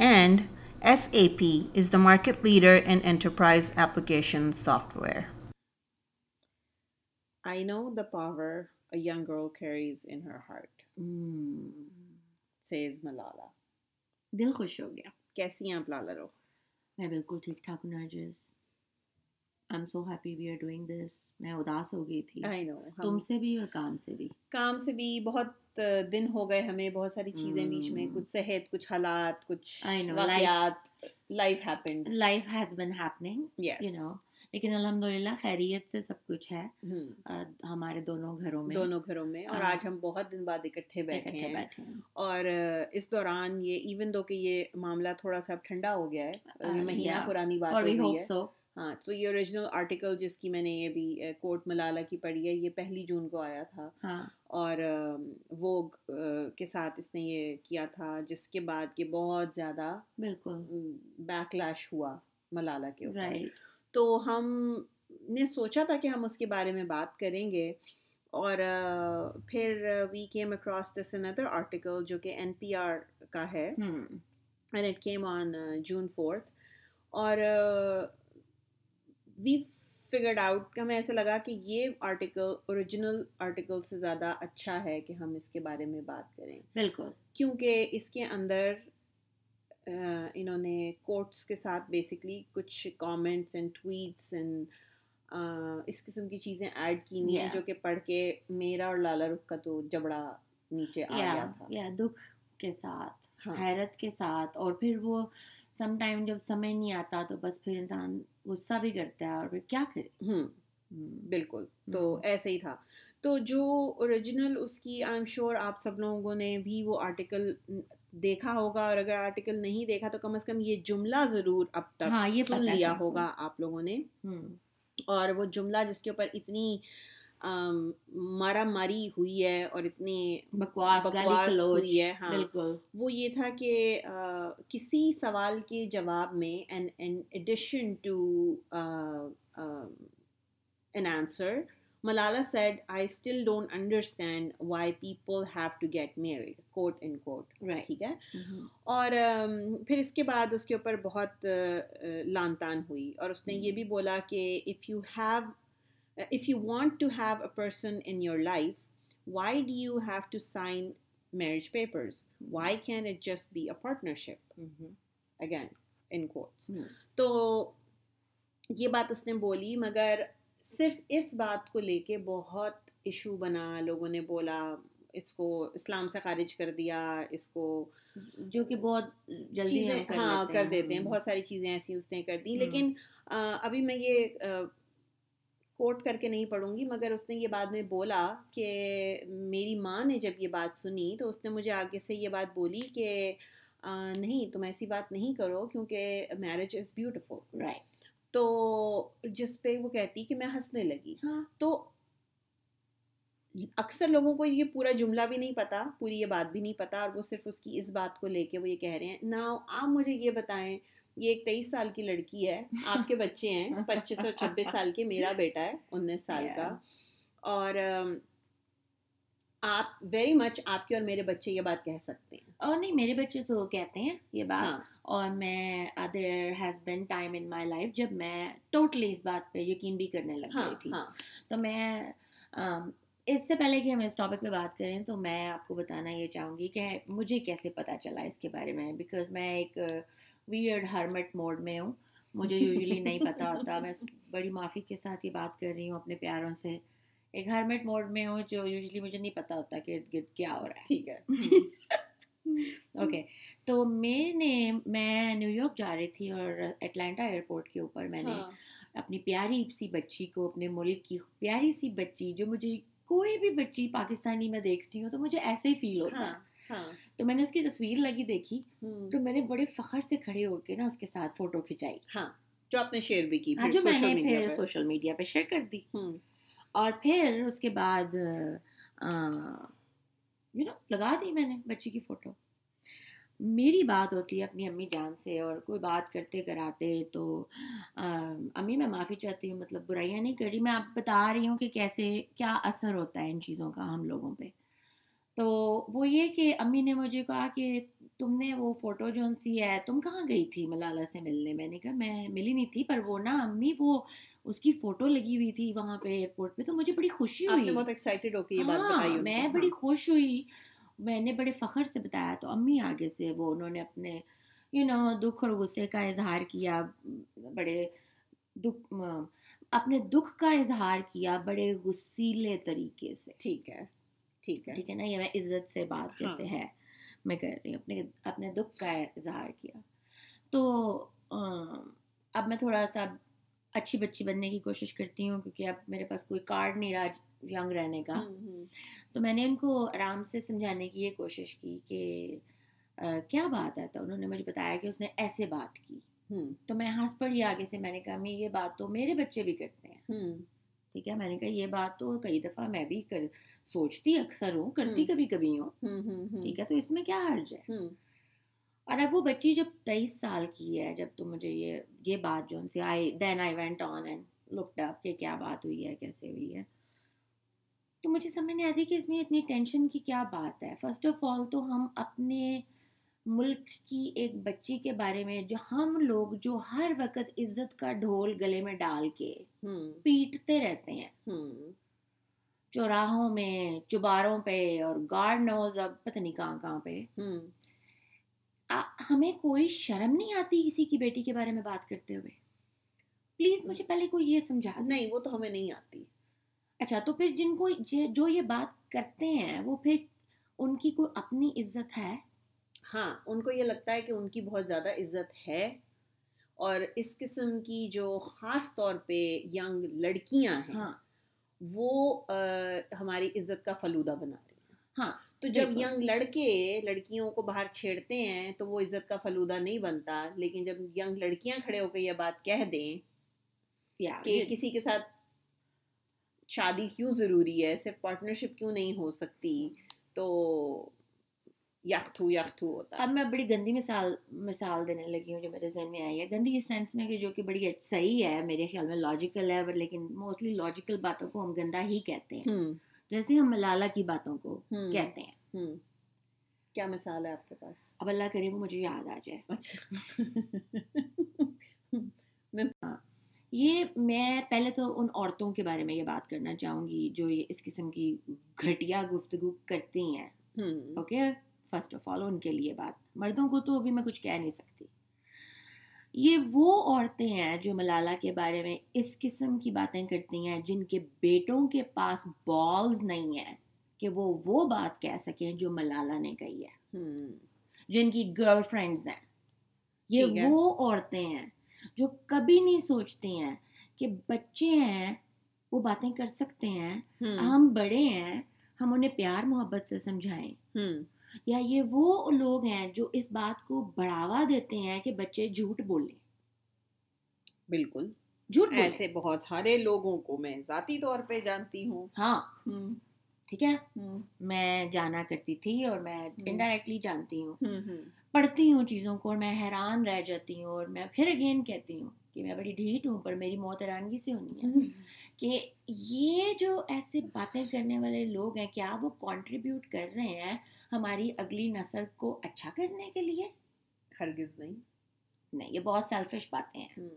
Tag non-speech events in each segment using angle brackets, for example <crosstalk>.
And SAP is the market leader in enterprise application software. I know the power a young girl carries in her heart, says Malala. دل خوش ہو گیا کیسی ہیں آپ لالا رو میں بالکل ٹھیک ٹھاک ہوں Nargis I am so happy we are doing this میں اداس ہو گئی تھی۔ آئی نو تم سے بھی اور کام سے بھی۔ کام سے بھی بہت دن ہو گئے ہمیں بہت ساری چیزیں بیچ میں کچھ صحت کچھ حالات کچھ I know, واقعات life happened life has been happening you know لیکن الحمد للہ خیریت سے سب کچھ ہے۔ ہمارے دونوں گھروں میں۔ دونوں گھروں میں۔ اور آج ہم بہت دن بعد اکٹھے بیٹھے ہیں۔ اور اس دوران یہ ایون دو کہ یہ معاملہ تھوڑا سا ٹھنڈا ہو گیا ہے مہینہ پرانی بات ہو گئی ہے۔ ہاں سو یہ اوریجنل آرٹیکل جس کی میں نے یہ بھی کوٹ ملالہ کی پڑھی ہے یہ پہلی جون کو آیا تھا۔ ہاں۔ اور وہ کے ساتھ اس نے یہ کیا تھا جس کے بعد کہ بہت زیادہ بالکل۔ بیک لیش ہوا ملالہ کے اوپر۔ تو ہم نے سوچا تھا کہ ہم اس کے بارے میں بات کریں گے۔ اور پھر وی کیم اکراس دس اندر آرٹیکل جو کہ این پی آر کا ہے۔ And it came on June fourth اور وی فگرڈ آؤٹ ہمیں ایسا لگا کہ یہ آرٹیکل اوریجنل آرٹیکل سے زیادہ اچھا ہے کہ ہم اس کے بارے میں بات کریں۔ بالکل۔ کیونکہ اس کے اندر انہوں نے کوٹس کے ساتھ بیسکلی کچھ کامنٹس اینڈ ٹویٹس اینڈ اس قسم کی چیزیں ایڈ کی ہوئی ہیں. جو کہ پڑھ کے میرا اور لالا رخ کا تو جبڑا نیچے آ یا گیا تھا۔ یا دکھ کے ساتھ ہاں۔ حیرت کے ساتھ اور پھر وہ سم ٹائم جب سمجھ نہیں آتا تو بس پھر انسان غصہ بھی کرتا ہے اور پھر کیا کرے؟ ہوں بالکل تو ایسے ہی تھا۔ تو جو اوریجنل اس کی آئی ایم شیور آپ سب لوگوں نے بھی وہ آرٹیکل دیکھا ہوگا اور اگر آرٹیکل نہیں دیکھا تو کم از کم یہ جملہ ضرور اب تک ہاں یہ لیا۔ ہوگا آپ لوگوں نے۔ اور وہ جملہ جس کے اوپر اتنی مارا ماری ہوئی ہے اور اتنی بکواس ہوئی ہے ہاں۔ بالکل۔ وہ یہ تھا کہ کسی سوال کے جواب میں addition to an answer Malala said I still don't understand why people have to get married quote unquote Right. ٹھیک ہے؟ اور پھر اس کے بعد اس کے اوپر بہت لان تان ہوئی اور اس نے یہ بھی بولا کہ if you have if you want to have a person in your life why do you have to sign marriage papers why can it just be a partnership again in quotes تو یہ بات اس نے بولی مگر صرف اس بات کو لے کے بہت ایشو بنا لوگوں نے بولا اس کو اسلام سے خارج کر دیا اس کو جو کہ بہت جلدی ہاں کر دیتے ہیں بہت ساری چیزیں ایسی اس نے کر دی۔ لیکن ابھی میں یہ کوٹ کر کے نہیں پڑھوں گی مگر اس نے یہ بعد میں بولا کہ میری ماں نے جب یہ بات سنی تو اس نے مجھے آگے سے یہ بات بولی کہ نہیں تم ایسی بات نہیں کرو کیونکہ میرج از بیوٹیفل رائٹ تو جس پہ وہ کہتی کہ میں ہنسنے لگی۔ ہاں۔ تو اکثر لوگوں کو یہ پورا جملہ بھی نہیں پتا پوری یہ بات بھی نہیں پتا اور وہ صرف اس کی اس بات کو لے کے وہ یہ کہہ رہے ہیں۔ نا آپ مجھے یہ بتائیں یہ ایک تیئیس سال کی لڑکی ہے آپ کے بچے ہیں پچیس اور چھبیس سال کے میرا بیٹا ہے انیس سال کا۔ اور آپ ویری مچ آپ کے اور میرے بچے یہ بات کہہ سکتے ہیں۔ اور نہیں میرے بچے تو کہتے ہیں یہ بات۔ ہاں۔ اور میں there has been time in my life جب میں ٹوٹلی اس بات پہ یقین بھی کرنے لگ ہاں گئی تھی۔ ہاں۔ تو میں اس سے پہلے کہ ہم اس ٹاپک پہ بات کریں تو میں آپ کو بتانا یہ چاہوں گی کہ مجھے کیسے پتہ چلا اس کے بارے میں؟ بیکاز میں ایک ویئرڈ ہرمٹ موڈ میں ہوں۔ مجھے <laughs> یوزلی نہیں پتہ ہوتا۔ میں بڑی معافی کے ساتھ یہ بات کر رہی ہوں اپنے پیاروں سے۔ ایک ہرمٹ موڈ میں ہوں جو یوزلی مجھے نہیں پتہ ہوتا کہ ارد گرد کیا ہو رہا ہے۔ ٹھیک ہے۔ <laughs> اوکے تو میں نے میں نیو یارک جا رہی تھی اور اٹلانٹا ایئرپورٹ کے اوپر میں نے ہاں۔ اپنی پیاری سی بچی کو اپنے ملک کی پیاری سی بچی جو مجھے کوئی بھی بچی پاکستانی میں دیکھتی ہوں تو مجھے ایسے ہی فیل ہوتا۔ ہے ہاں۔ تو میں نے اس کی تصویر لگی دیکھی۔ تو میں نے بڑے فخر سے کھڑے ہو کے نا اس کے ساتھ فوٹو کھنچائی۔ ہاں جو آپ نے شیئر بھی کی ہاں جو میں نے پھر۔ سوشل میڈیا پہ شیئر کر دی۔ اور پھر اس کے بعد یو نو لگا دی میں نے بچی کی فوٹو میری بات ہوتی ہے اپنی امی جان سے اور کوئی بات کرتے کراتے تو امی میں معافی چاہتی ہوں مطلب برائیاں نہیں کر رہی۔ میں آپ بتا رہی ہوں کہ کیسے کیا اثر ہوتا ہے ان چیزوں کا ہم لوگوں پہ۔ تو وہ یہ کہ امی نے مجھے کہا کہ تم نے وہ فوٹو جو سی ہے تم کہاں گئی تھی ملالہ سے ملنے؟ میں نے کہا میں ملی نہیں تھی پر وہ نا امی وہ اس کی فوٹو لگی ہوئی تھی وہاں پہ ایئرپورٹ پہ تو مجھے بڑی خوشی ہوئی۔ بہت ایکسائٹیڈ ہو کے یہ بات ہاں، بتائی کو، میں ہاں۔ بڑی خوش ہوئی۔ میں نے بڑے فخر سے بتایا تو امی آگے سے وہ انہوں نے اپنے یو نو دکھ اور غصے کا اظہار کیا بڑے دکھ اپنے دکھ کا اظہار کیا بڑے غصیلے طریقے سے۔ ٹھیک ہے۔ ٹھیک ہے۔ ٹھیک ہے نا یہ میں عزت سے بات ہاں۔ جیسے ہے میں کر رہی ہوں اپنے اپنے دکھ کا اظہار کیا۔ تو اب میں تھوڑا سا اچھی بچی بننے کی کوشش کرتی ہوں کیونکہ اب میرے پاس کوئی کارڈ نہیں رہا ینگ رہنے کا۔ تو میں نے ان کو آرام سے سمجھانے کی یہ کوشش کی کہ کیا بات ہے؟ تو انہوں نے مجھے بتایا کہ اس نے ایسے بات کی۔ تو میں ہنس پڑی آگے سے میں نے کہا میں یہ بات تو میرے بچے بھی کرتے ہیں۔ ٹھیک ہے میں نے کہا یہ بات تو کئی دفعہ میں بھی کر سوچتی اکثر ہوں کرتی کبھی کبھی ہوں۔ ٹھیک ہے تو اس میں کیا حرج ہے؟ اور اب وہ بچی جب تیئیس سال کی ہے جب تو مجھے یہ یہ بات جو ان سے I then I went on and looked up کہ کیا بات ہوئی ہے کیسے ہوئی ہے۔ تو مجھے سمجھ نہیں آتی کہ اس میں اتنی ٹینشن کی کیا بات ہے۔ فرسٹ آف آل تو ہم اپنے ملک کی ایک بچی کے بارے میں جو ہم لوگ جو ہر وقت عزت کا ڈھول گلے میں ڈال کے پیٹتے رہتے ہیں۔ چوراہوں میں چباروں پہ اور گارڈ نوز اب پتہ نہیں کہاں کہاں پہ۔ ہمیں کوئی شرم نہیں آتی کسی کی بیٹی کے بارے میں بات کرتے ہوئے؟ پلیز مجھے پہلے کوئی یہ سمجھا نہیں وہ تو ہمیں نہیں آتی۔ اچھا تو پھر جن کو جو یہ بات کرتے ہیں وہ پھر ان کی کوئی اپنی عزت ہے؟ ہاں ان کو یہ لگتا ہے کہ ان کی بہت زیادہ عزت ہے۔ اور اس قسم کی جو خاص طور پہ ینگ لڑکیاں ہیں ہاں۔ وہ ہماری عزت کا فلودہ بنا رہی ہیں ہاں تو جب۔ ینگ لڑکے لڑکیوں کو باہر چھیڑتے ہیں تو وہ عزت کا فلودہ نہیں بنتا لیکن جب ینگ لڑکیاں کھڑے ہو کے یہ بات کہہ دیں کہ کسی کے ساتھ شادی کیوں ضروری ہے صرف پارٹنرشپ کیوں نہیں ہو سکتی تو یختو یختو ہوتا ہے۔ اب میں بڑی گندی مثال مثال دینے لگی ہوں جو میرے ذہن میں آئی ہے۔ گندی اس سینس میں کہ جو کہ بڑی صحیح ہے میرے خیال میں لاجیکل ہے لیکن موسٹلی لاجیکل باتوں کو ہم گندا ہی کہتے ہیں۔ جیسے ہم ملالہ کی باتوں کو کہتے ہیں۔ کیا مثال ہے آپ کے پاس؟ اب اللہ کرے وہ مجھے یاد آ جائے۔ اچھا۔ یہ میں پہلے تو ان عورتوں کے بارے میں یہ بات کرنا چاہوں گی جو یہ اس قسم کی گھٹیا گفتگو کرتی ہیں۔ اوکے فرسٹ آف آل ان کے لیے بات۔ مردوں کو تو ابھی میں کچھ کہہ نہیں سکتی۔ یہ وہ عورتیں ہیں جو ملالہ کے بارے میں اس قسم کی باتیں کرتی ہیں جن کے بیٹوں کے پاس بالز نہیں ہیں کہ وہ وہ بات کہہ سکیں جو ملالہ نے کہی ہے۔ جن کی گرل فرینڈز ہیں۔ یہ۔ وہ عورتیں ہیں جو کبھی نہیں سوچتی ہیں کہ بچے ہیں وہ باتیں کر سکتے ہیں۔ ہم بڑے ہیں ہم انہیں پیار محبت سے سمجھائیں۔ یا یہ وہ لوگ ہیں جو اس بات کو بڑھاوا دیتے ہیں کہ بچے جھوٹ بولیں۔ بالکل۔ جھوٹ ایسے بہت سارے لوگوں کو میں ذاتی طور پہ جانتی ہوں۔ ہاں۔ ٹھیک ہے۔ میں جانا کرتی تھی اور میں انڈائریکٹلی جانتی ہوں۔ پڑھتی ہوں چیزوں کو اور میں حیران رہ جاتی ہوں اور میں پھر اگین کہتی ہوں۔ کہ میں بڑی ڈھیٹ ہوں پر میری موت حیرانگی سے ہونی ہے۔ کہ یہ جو ایسے باتیں کرنے والے لوگ ہیں کیا وہ کنٹریبیوٹ کر رہے ہیں ہماری اگلی نسل کو اچھا کرنے کے لیے؟ ہرگز نہیں۔ نہیں یہ بہت سیلفش باتیں ہیں۔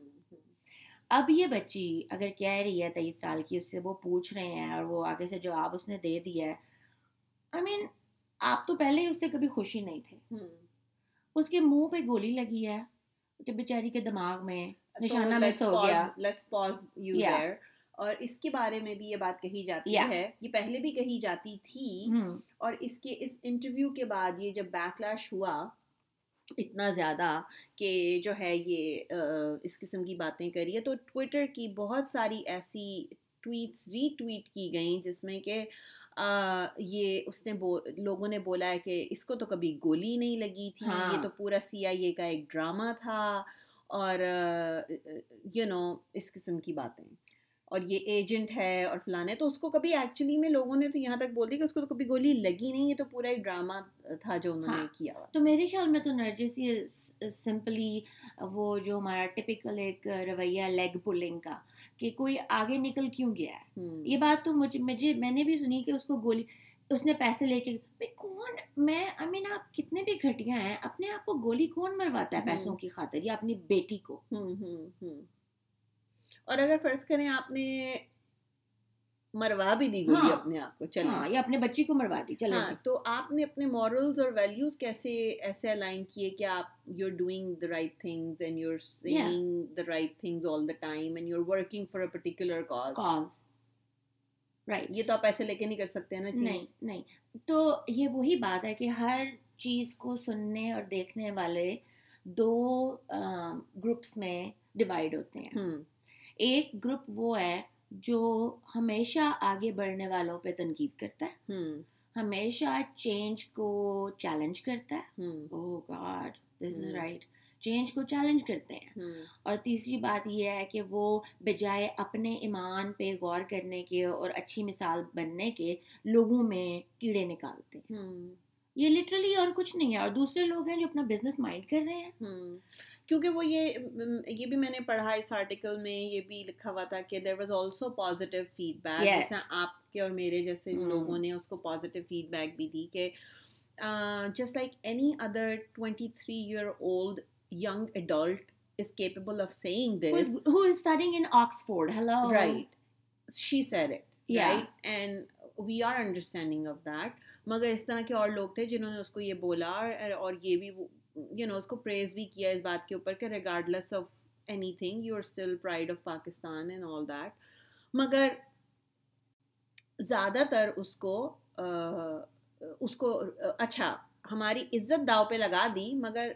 اب یہ بچی اگر کہہ رہی ہے تیئیس سال کی اس سے وہ پوچھ رہے ہیں اور وہ آگے سے جواب اس نے دے دیا ہے۔ آئی مین آپ تو پہلے ہی اس سے کبھی خوشی نہیں تھے۔ اس کے منہ پہ گولی لگی ہے جو بیچاری کے دماغ میں نشانہ مس ہو گیا۔ Let's pause you. دیئر اور اس کے بارے میں بھی یہ بات کہی جاتی. ہے۔ یہ پہلے بھی کہی جاتی تھی۔ اور اس کے اس انٹرویو کے بعد یہ جب بیک لیش ہوا اتنا زیادہ کہ جو ہے یہ اس قسم کی باتیں کری ہے تو ٹویٹر کی بہت ساری ایسی ٹویٹس ری ٹویٹ کی گئیں جس میں کہ یہ اس نے لوگوں نے بولا ہے کہ اس کو تو کبھی گولی نہیں لگی تھی۔ ہاں۔ یہ تو پورا سی آئی اے کا ایک ڈرامہ تھا۔ اور یو نو اس قسم کی باتیں۔ اور یہ ایجنٹ ہے اور فلانے تو اس کو کبھی ایکچولی میں لوگوں نے تو یہاں تک بول دی کہ اس کو تو کبھی گولی لگی نہیں یہ تو پورا ایک ڈرامہ تھا جو انہوں نے ہاں۔ کیا۔ تو میرے خیال میں تو نرجس یہ سمپلی وہ جو ہمارا ٹپیکل ایک رویہ لیگ پولنگ کا کہ کوئی آگے نکل کیوں گیا ہے؟ یہ بات تو مجھے مجھے میں نے بھی سنی کہ اس کو گولی اس نے پیسے لے کے کون میں آئی مین آپ کتنے بھی گھٹیا ہیں اپنے آپ کو گولی کون مرواتا ہے پیسوں کی خاطر یا اپنی بیٹی کو؟ اور اگر فرض کریں آپ نے مروا بھی دی گولی ہاں۔ اپنے آپ کو چلیں۔ ہاں یا اپنے بچی کو مروا دی چلیں۔ ہاں تو آپ نے اپنے مورلز اور ویلیوز کیسے ایسے الائن کیے کہ آپ you are doing the right things and you are seeing the right things all the time and you are working for a particular cause cause right یہ تو آپ ایسے لے کے نہیں کر سکتے نا نہیں نہیں۔ تو یہ وہی بات ہے کہ ہر چیز کو سننے اور دیکھنے والے دو گروپس میں ڈیوائڈ ہوتے ہیں۔ ایک گروپ وہ ہے جو ہمیشہ آگے بڑھنے والوں پہ تنقید کرتا ہے۔ ہمیشہ چینج کو چیلنج کرتا ہے۔ او God this is right change کو چیلنج کرتے ہیں. اور تیسری بات یہ ہے کہ وہ بجائے اپنے ایمان پہ غور کرنے کے اور اچھی مثال بننے کے لوگوں میں کیڑے نکالتے ہیں. یہ لٹرلی اور کچھ نہیں ہے اور دوسرے لوگ ہیں جو اپنا بزنس مائنڈ کر رہے ہیں. کیونکہ وہ یہ یہ بھی میں نے پڑھا اس آرٹیکل میں یہ بھی لکھا ہوا تھا کہ there was also positive feedback جیسے آپ کے اور میرے جیسے لوگوں نے اس کو پازیٹیو فیڈ بیک بھی دی کہ just like any other twenty three year old young adult is capable of saying this. Who is, who is studying in Oxford? Hello. Right. She said it. Yeah. Right? And we are understanding of that. مگر اس طرح کے اور لوگ تھے جنہوں نے اس کو یہ بولا اور یہ بھی یو نو اس کو پریز بھی کیا اس بات کے اوپر کہ regardless of anything you are still pride of Pakistan and all that مگر زیادہ تر اس کو اس کو اچھا ہماری عزت داؤ پہ لگا دی مگر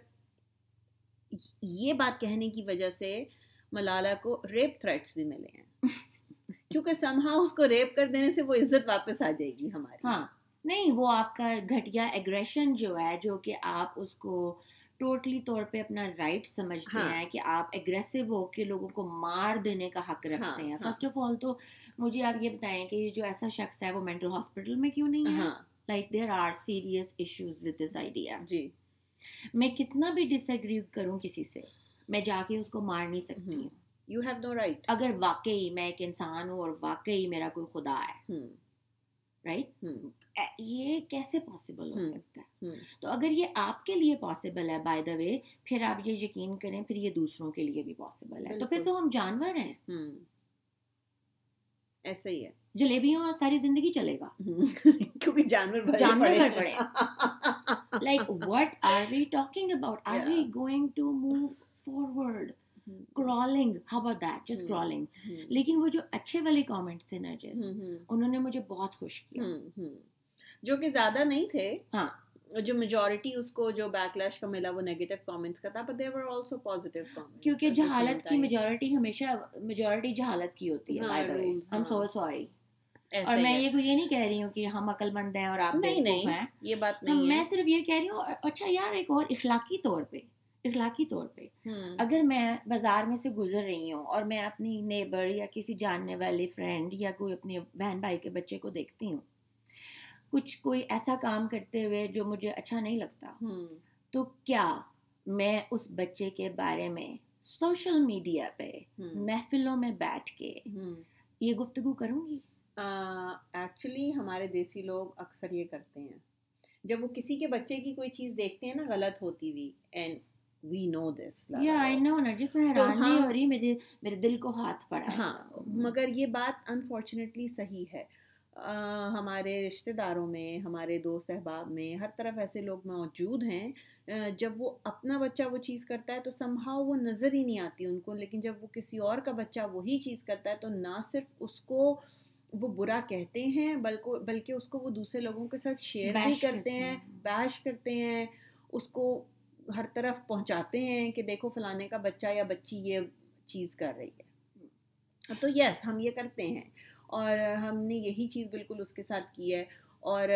یہ بات کہنے کی وجہ سے ملالا کو ریپ تھریٹس بھی ملے ہیں۔ <laughs> کیونکہ سمہا اس کو ریپ کر دینے سے وہ عزت واپس آ جائے گی ہماری۔ ہاں۔ نہیں وہ آپ کا گھٹیا ایگریشن جو ہے جو کہ آپ اس کو ٹوٹلی طور پہ اپنا رائٹ سمجھتے ہاں۔ ہیں کہ آپ اگریسو ہو کے لوگوں کو مار دینے کا حق رکھتے ہاں، ہیں۔ ہاں۔ فرسٹ آف آل تو مجھے آپ یہ بتائیں کہ جو ایسا شخص ہے وہ مینٹل ہاسپٹل میں کیوں نہیں ہے؟ Like there are serious issues with this idea جی۔ میں کتنا بھی ڈس ایگری کروں کسی سے میں جا کے اس کو مار نہیں سکتی ہوں۔ یو ہیو نو رائٹ اگر واقعی میں ایک انسان ہوں اور واقعی میرا کوئی خدا ہے۔ رائٹ یہ کیسے پاسبل ہو سکتا ہے؟ تو اگر یہ آپ کے لیے پاسبل ہے بائی دا وے پھر آپ یہ یقین کریں پھر یہ دوسروں کے لیے بھی پاسبل ہے۔ تو پھر تو ہم جانور ہیں۔ ایسا ہی ہے۔ جلیبیوں ساری زندگی چلے گا۔ <laughs> کیونکہ جانور جانور <laughs> پڑے like what are we talking about are we going to move forward crawling how about that just crawling لیکن وہ جو اچھے والے کامنٹس تھے نرجس انہوں نے مجھے بہت خوش کیا جو کہ زیادہ نہیں تھے ہاں جو میجورٹی اس کو جو بیک لیش کا ملا وہ نیگیٹو کامنٹس کا تھا but there were also positive comments کیونکہ جہالت کی میجورٹی ہمیشہ میجورٹی جہالت کی ہوتی ہے by the way I am so sorry اور میں یہ یہ نہیں کہہ رہی ہوں کہ ہم عقل مند ہیں اور آپ نہیں نہیں یہ بات نہیں میں صرف یہ کہہ رہی ہوں اچھا یار ایک اور اخلاقی طور پہ اخلاقی طور پہ۔ اگر میں بازار میں سے گزر رہی ہوں اور میں اپنی نیبر یا کسی جاننے والے فرینڈ یا کوئی اپنے بہن بھائی کے بچے کو دیکھتی ہوں کچھ کوئی ایسا کام کرتے ہوئے جو مجھے اچھا نہیں لگتا تو کیا میں اس بچے کے بارے میں سوشل میڈیا پہ محفلوں میں بیٹھ کے یہ گفتگو کروں گی؟ ایکچولی ہمارے دیسی لوگ اکثر یہ کرتے ہیں۔ جب وہ کسی کے بچے کی کوئی چیز دیکھتے ہیں نا غلط ہوتی ہوئی اینڈ وی نو دس یا آئی نو جس میں نہیں ہو رہی مجھے میرے دل کو ہاتھ پڑا ہاں مگر یہ بات انفارچونیٹلی صحیح ہے۔ ہمارے رشتہ داروں میں ہمارے دوست احباب میں ہر طرف ایسے لوگ موجود ہیں جب وہ اپنا بچہ وہ چیز کرتا ہے تو سمہاؤ وہ نظر ہی نہیں آتی ان کو لیکن جب وہ کسی اور کا بچہ وہی چیز کرتا ہے تو نہ صرف اس کو وہ برا کہتے ہیں بلکہ بلکہ اس کو وہ دوسرے لوگوں کے ساتھ شیئر بھی کرتے ہیں بیش کرتے ہیں اس کو ہر طرف پہنچاتے ہیں کہ دیکھو فلانے کا بچہ یا بچی یہ چیز کر رہی ہے۔ تو یس ہم یہ کرتے ہیں۔ اور ہم نے یہی چیز بالکل اس کے ساتھ کی ہے۔ اور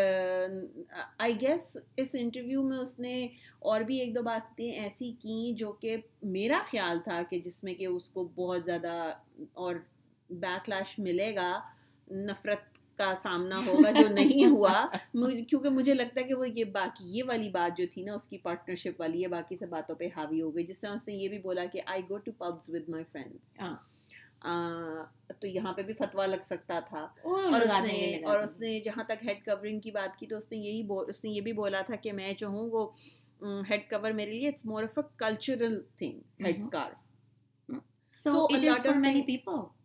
آئی گیس اس انٹرویو میں اس نے اور بھی ایک دو باتیں ایسی کیں جو کہ میرا خیال تھا کہ جس میں کہ اس کو بہت زیادہ اور بیک لیش ملے گا۔ نفرت کا سامنا ہوگا جو نہیں ہوا۔ <laughs> کیونکہ مجھے لگتا ہے کہ وہ یہ باقی یہ والی بات جو تھی نا اس کی پارٹنرشپ والی ہے باقی سے باتوں پہ حاوی ہو گئی۔ جس طرح اس نے یہ بھی بولا کہ I go to pubs with my friends تو یہاں پہ بھی فتوا لگ سکتا تھا۔ اور اس نے اور اس نے جہاں تک ہیڈ کورنگ کی بات کی تو اس نے یہی اس نے یہ بھی بولا تھا کہ میں جو ہوں وہ ہیڈ کور میرے لیے it's more of a cultural thing headscarf so it is for many people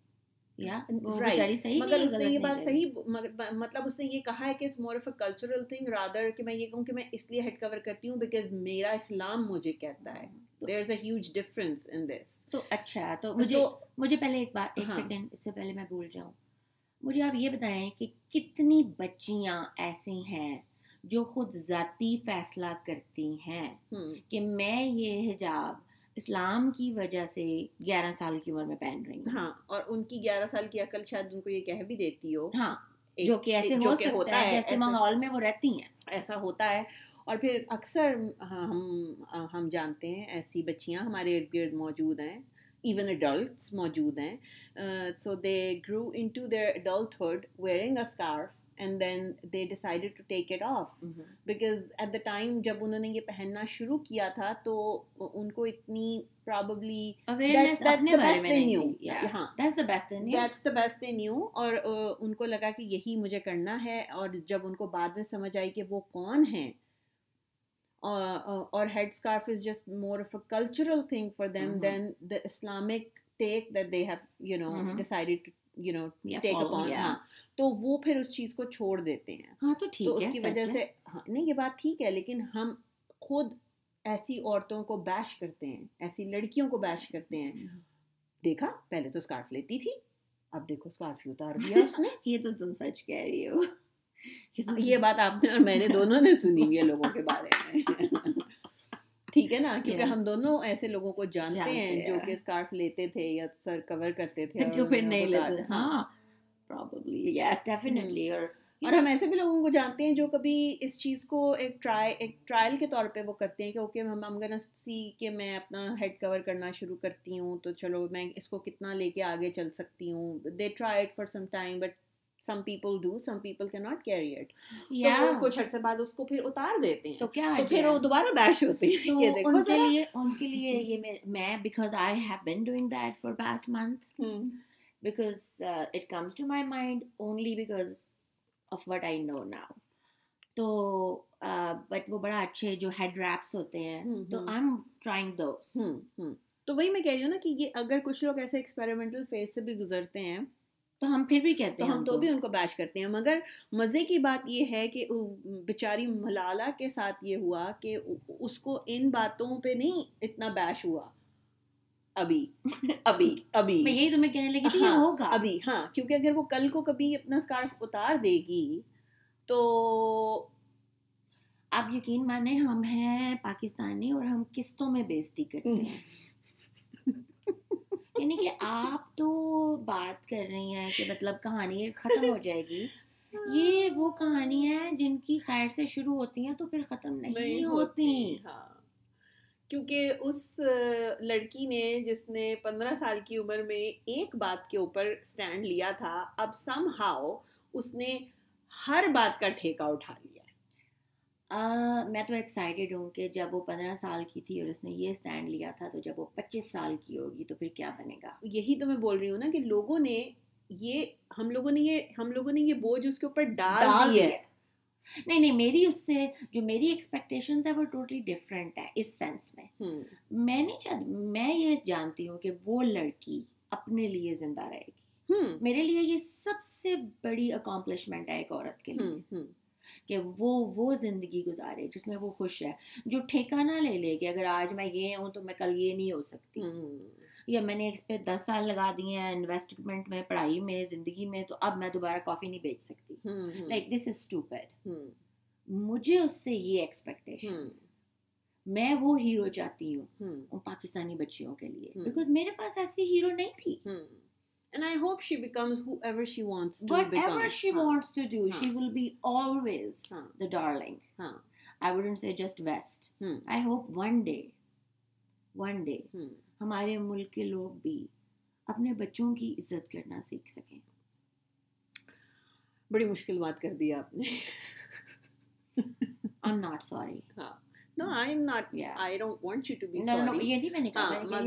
مگر اس نے یہ بات صحیح مطلب اس نے یہ کہا ہے کہ it's more of a cultural thing rather کہ میں یہ کہوں کہ میں اس لیے ہیڈ کور کرتی ہوں بیکاز میرا اسلام مجھے کہتا ہے۔ دیر از اے ہیوج ڈفرینس ان دس تو اچھا تو مجھے مجھے پہلے ایک بات ایک سیکنڈ اس سے پہلے میں بھول جاؤں۔ مجھے آپ یہ بتائیں کہ کتنی بچیاں ایسی ہیں جو خود ذاتی فیصلہ کرتی ہیں کہ میں یہ حجاب اسلام کی وجہ سے گیارہ سال کی عمر میں پہن رہی ہوں۔ ہاں اور ان کی گیارہ سال کی عقل شاید ان کو یہ کہہ بھی دیتی ہو۔ ہاں جو کہ ایسے ہو سکتا ہے جیسے ماحول میں وہ رہتی ہیں۔ ایسا ہوتا ہے۔ اور پھر اکثر ہم ہم جانتے ہیں ایسی بچیاں ہمارے ارد گرد موجود ہیں۔ ایون اڈلٹس موجود ہیں۔ So they grow into their adulthood wearing a scarf and then they decided to take it off because at the time جب انہوں نے یہ پہننا شروع کیا تھا تو ان کو اتنی پرابلی اور ان کو لگا کہ یہی مجھے کرنا ہے۔ اور جب ان کو بعد میں سمجھ آئی کہ وہ کون ہیں اور headscarf is just more of a cultural thing for them then the Islamic take that they have you know decided you know take upon ہاں تو وہ پھر اس چیز کو چھوڑ دیتے ہیں ہاں تو ٹھیک اس کی وجہ سے نہیں یہ بات ٹھیک ہے لیکن ہم خود ایسی عورتوں کو بیش کرتے ہیں ایسی لڑکیوں کو بیش کرتے ہیں دیکھا پہلے تو اسکارف لیتی تھی اب دیکھو اسکارف اتار دیا اس نے یہ تو تم سچ کہہ رہی ہو یہ بات آپ نے اور میں نے دونوں نے سنی ہوئی ہے لوگوں کے بارے میں ٹھیک ہے نا؟ کیونکہ ہم دونوں ایسے لوگوں کو جانتے ہیں جو کہ اسکارف لیتے تھے یا سر کور کرتے تھے جو پھر نہیں لیتے ہاں۔ پرابلی یس ڈیفینیٹلی اور اور ہم ایسے بھی لوگوں کو جانتے ہیں جو کبھی اس چیز کو ایک ٹرائی ایک ٹرائل کے طور پہ وہ کرتے ہیں کہ اوکے ہم ہم گنا سی کہ میں اپنا ہیڈ کور کرنا شروع کرتی ہوں تو چلو میں اس کو کتنا لے کے آگے چل سکتی ہوں۔ They try it for some time but some people do some people کی ناٹ کیری اٹ یا کچھ عرصے بعد اس کو پھر اتار دیتے ہیں تو کیا تو پھر وہ دوبارہ بیش ہوتے ہیں کہ دیکھو ان کے لیے ان کے لیے یہ میں because I have been doing that for past month because it comes to my mind only because of what I know now تو بٹ وہ بڑا اچھے جو ہیڈ ریپس ہوتے ہیں تو آئی ایم ٹرائنگ دوز تو وہی میں کہہ رہی ہوں نا کہ یہ اگر کچھ لوگ ایسے ایکسپیریمنٹل فیز سے بھی گزرتے ہیں تو ہم پھر بھی کہتے ہیں ہم تو بھی ان کو بیش کرتے ہیں۔ مگر مزے کی بات یہ ہے کہ بیچاری ملالہ کے ساتھ یہ ہوا کہ اس کو ان باتوں پہ نہیں اتنا بیش ہوا۔ ابھی ابھی ابھی۔ میں یہی تمہیں کہنے لگی تھی ہاں ہوگا۔ ابھی ہاں کیونکہ اگر وہ کل کو کبھی اپنا اسکارف اتار دے گی تو آپ یقین مانے ہم ہیں پاکستانی اور ہم قسطوں میں بیزتی کرتے ہیں۔ یعنی کہ آپ تو بات کر رہی ہیں کہ مطلب کہانی ختم ہو جائے گی۔ یہ وہ کہانی ہے جن کی خیر سے شروع ہوتی ہیں تو پھر ختم نہیں ہوتی ہاں۔ کیونکہ اس لڑکی نے جس نے پندرہ سال کی عمر میں ایک بات کے اوپر اسٹینڈ لیا تھا اب سم ہاؤ اس نے ہر بات کا ٹھیکہ اٹھا لیا۔ میں تو ایکسائٹیڈ ہوں کہ جب وہ پندرہ سال کی تھی اور اس نے یہ اسٹینڈ لیا تھا تو جب وہ پچیس سال کی ہوگی تو پھر کیا بنے گا؟ یہی تو میں بول رہی ہوں نا کہ لوگوں نے یہ ہم لوگوں نے یہ ہم لوگوں نے یہ بوجھ اس کے اوپر ڈال دی ہے۔ نہیں نہیں میری اس سے جو میری ایکسپیکٹیشن ہے وہ ٹوٹلی ڈفرینٹ ہے اس سینس میں۔ میں نہیں چاہتی میں یہ جانتی ہوں کہ وہ لڑکی اپنے لیے زندہ رہے گی۔ میرے لیے یہ سب سے بڑی اکامپلشمنٹ ہے ایک عورت کے لیے۔ کہ وہ وہ زندگی گزارے جس میں وہ خوش ہے جو ٹھیکہ نہ لے لے کہ اگر آج میں یہ ہوں تو میں کل یہ نہیں ہو سکتی۔ یا میں نے اس پہ دس سال لگا دیے ہیں انویسٹمنٹ میں پڑھائی میں زندگی میں تو اب میں دوبارہ کافی نہیں بیچ سکتی۔ لائک دس از اسٹوپیڈ مجھے اس سے یہ ایکسپیکٹیشن میں وہ ہیرو چاہتی ہوں ان پاکستانی بچیوں کے لیے۔ بیکاز میرے پاس ایسی ہیرو نہیں تھی۔ And I hope she becomes whoever she wants to Whatever become. she ہاں wants to do, ہاں she will be always ہاں the darling. ہاں I wouldn't say just West. ہوں I hope one day, one day, ہمارے ملک کے لوگ بھی اپنے بچوں کی عزت کرنا سیکھ سکیں بڑی مشکل بات کر دی آپ نے I'm not sorry. No, I'm not. Yeah. I don't want you to be No, no, sorry. یہ نہیں میں نے کہا ہاں،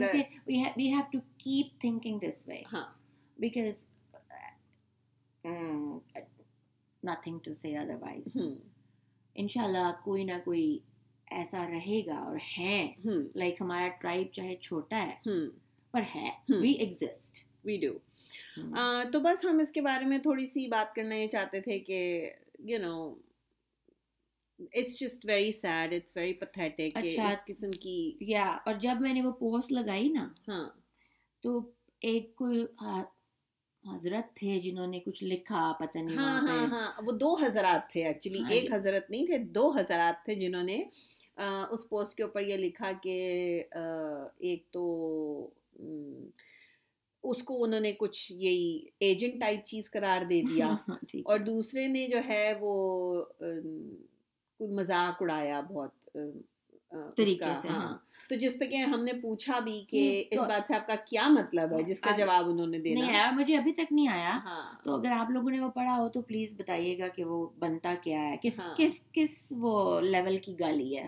we have, we have to keep thinking this way ہاں because mm, nothing to say otherwise. ہوں انشاءاللہ کوئی نہ کوئی ایسا رہے گا اور ہیں لائک ہمارا ٹرائب چاہے چھوٹا ہے پر ہے. وی ایگزسٹ وی ڈو تو بس ہم اس کے بارے میں تھوڑی سی بات کرنا یہ چاہتے تھے کہ you know it's just very sad it's very pathetic اچھا. قسم کی یا اور جب میں نے وہ پوسٹ لگائی نا ہاں تو ایک کوئی حضرت تھے جنہوں نے کچھ لکھا پتہ نہیں ہاں ہاں ہاں وہ دو حضرات تھے ایکچولی ہاں ایک جی. حضرت نہیں تھے دو حضرات تھے جنہوں نے اس پوسٹ کے اوپر یہ لکھا کہ ایک تو اس کو انہوں نے کچھ یہی ایجنٹ ٹائپ چیز قرار دے دیا <laughs> ہاں، اور دوسرے نے جو ہے وہ مذاق اڑایا بہت طریقے سے، ہاں۔ تو جس پہ کہ ہم نے پوچھا بھی کہ اس بات سے آپ کا کیا مطلب ہے جس کا جواب انہوں نے دینا۔ نہیں آیا مجھے ابھی تک نہیں آیا۔ ہاں۔ تو اگر آپ لوگوں نے وہ پڑھا ہو تو پلیز بتائیے گا کہ وہ بنتا کیا ہے۔ کس ہاں۔ کس کس وہ لیول کی گالی ہے۔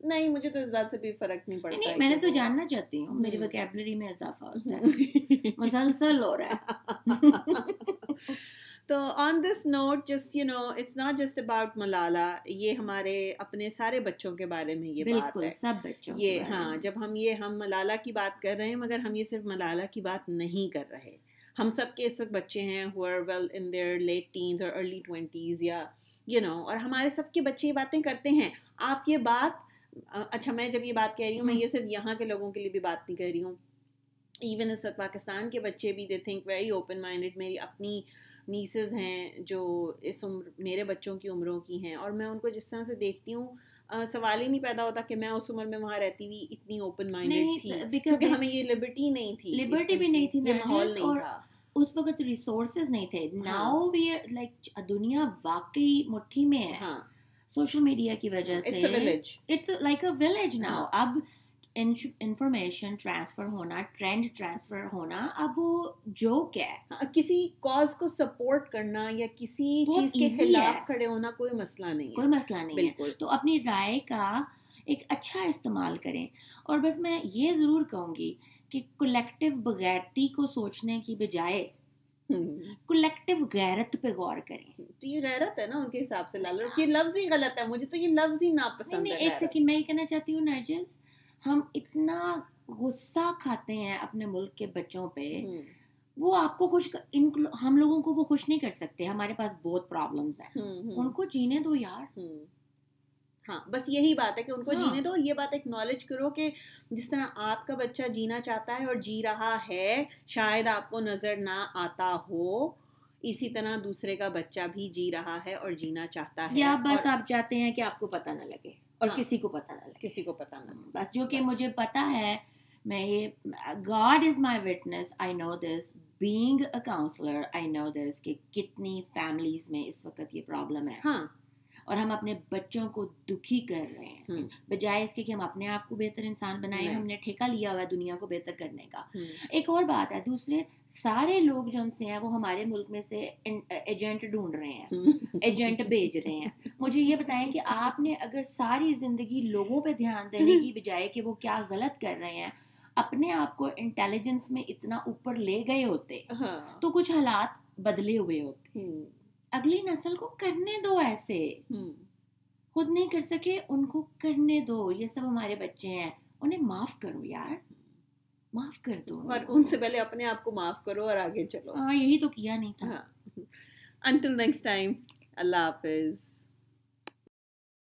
نہیں مجھے تو اس بات سے بھی فرق نہیں پڑتا نہیں میں نے تو جاننا چاہتی ہوں میری۔ وکیبلری میں اضافہ ہوتا ہے۔ <laughs> مسلسل ہو رہا ہے۔ <laughs> تو on this note just you know it's not just about Malala یہ ہمارے اپنے سارے بچوں کے بارے میں یہ بات ہے۔ سب بچوں یہ ہاں۔ جب ہم یہ ہم ملالا کی بات کر رہے ہیں مگر ہم یہ صرف ملالا کی بات نہیں کر رہے۔ ہم سب کے اس وقت بچے ہیں who are well in their late teens اور ارلی ٹوینٹیز یا یو نو اور ہمارے سب کے بچے یہ باتیں کرتے ہیں۔ آپ یہ بات اچھا میں جب یہ بات کہہ رہی ہوں میں یہ صرف یہاں کے لوگوں کے لیے بھی بات نہیں کر رہی ہوں۔ ایون اس وقت پاکستان کے بچے بھی they think very open minded میری اپنی نیسز ہیں جو اس عمر میرے بچوں کی عمروں کی ہیں اور میں ان کو جس طرح سے دیکھتی ہوں سوال ہی نہیں پیدا ہوتا کہ میں اس عمر میں وہاں رہتی ہوئی اتنی اوپن مائنڈیڈ تھی کیونکہ ہمیں یہ لبرٹی نہیں تھی Liberty بھی نہیں تھی، ماحول نہیں تھا۔ اس وقت ریسورسز نہیں تھے۔ ہاں۔ ناؤ وی لائک دنیا واقعی مٹھی میں ہے۔ ہاں۔ سوشل میڈیا کی وجہ سے it's like a village now ہاں۔ اب انفارمیشن ٹرانسفر ہونا ٹرینڈ ٹرانسفر ہونا اب وہ جوک ہے۔ کسی کاز کو سپورٹ کرنا یا کسی چیز کے خلاف۔ کھڑے ہونا کوئی مسئلہ نہیں کوئی مسئلہ نہیں ہے۔ بالکل۔ تو اپنی رائے کا ایک اچھا استعمال کریں۔ اور بس میں یہ ضرور کہوں گی کہ کولیکٹیو بغیرتی کو سوچنے کی بجائے ہم۔ کولیکٹیو غیرت پہ غور کریں۔ تو یہ غیرت ہے نا ان کے حساب سے لال۔ یہ لفظ ہی غلط ہے مجھے تو یہ لفظ ہی ناپسند ہے ایک۔ سیکنڈ میں یہ کہنا چاہتی ہوں نرجس ہم اتنا غصہ کھاتے ہیں اپنے ملک کے بچوں پہ۔ وہ آپ کو خوش ان ہم لوگوں کو وہ خوش نہیں کر سکتے ہمارے پاس بہت پرابلمس ہیں۔ ان کو جینے دو یار۔ ہاں بس یہی بات ہے کہ ان کو ہاں۔ جینے دو اور یہ بات ایکنالج کرو کہ جس طرح آپ کا بچہ جینا چاہتا ہے اور جی رہا ہے شاید آپ کو نظر نہ آتا ہو اسی طرح دوسرے کا بچہ بھی جی رہا ہے اور جینا چاہتا ہے یا بس آپ چاہتے ہیں کہ آپ کو پتہ نہ لگے اور ہاں۔ کسی کو پتہ نہ لگے۔ کسی کو پتا نہ بس جو کہ۔ مجھے پتا ہے میں یہ God is my witness I know this being a counsellor I know this کہ کتنی فیملیز میں اس وقت یہ پرابلم ہے۔ ہاں۔ اور ہم اپنے بچوں کو دکھی کر رہے ہیں ہم۔ بجائے اس کے کہ ہم اپنے آپ کو بہتر انسان بنائیں۔ ہم نے ٹھیکہ لیا ہوا ہے دنیا کو بہتر کرنے کا ہم۔ ایک اور بات ہے دوسرے سارے لوگ جو ان سے ہیں وہ ہمارے ملک میں سے ایجنٹ ڈھونڈ رہے ہیں ہم۔ ایجنٹ بھیج رہے ہیں مجھے یہ بتائیں کہ آپ نے اگر ساری زندگی لوگوں پہ دھیان دینے کی بجائے کہ وہ کیا غلط کر رہے ہیں اپنے آپ کو انٹیلیجنس میں اتنا اوپر لے گئے ہوتے ہاں تو کچھ حالات بدلے ہوئے ہوتے ہم۔ اگلی نسل کو کرنے دو ایسے۔ خود نہیں کر سکے ان کو کرنے دو۔ یہ سب ہمارے بچے ہیں۔ انہیں معاف کرو یار۔ معاف کر دو۔ اور ان سے پہلے اپنے آپ کو معاف کرو اور آگے چلو۔ ہاں یہی تو کیا نہیں تھا۔ انٹل نیکسٹ ٹائم اللہ حافظ۔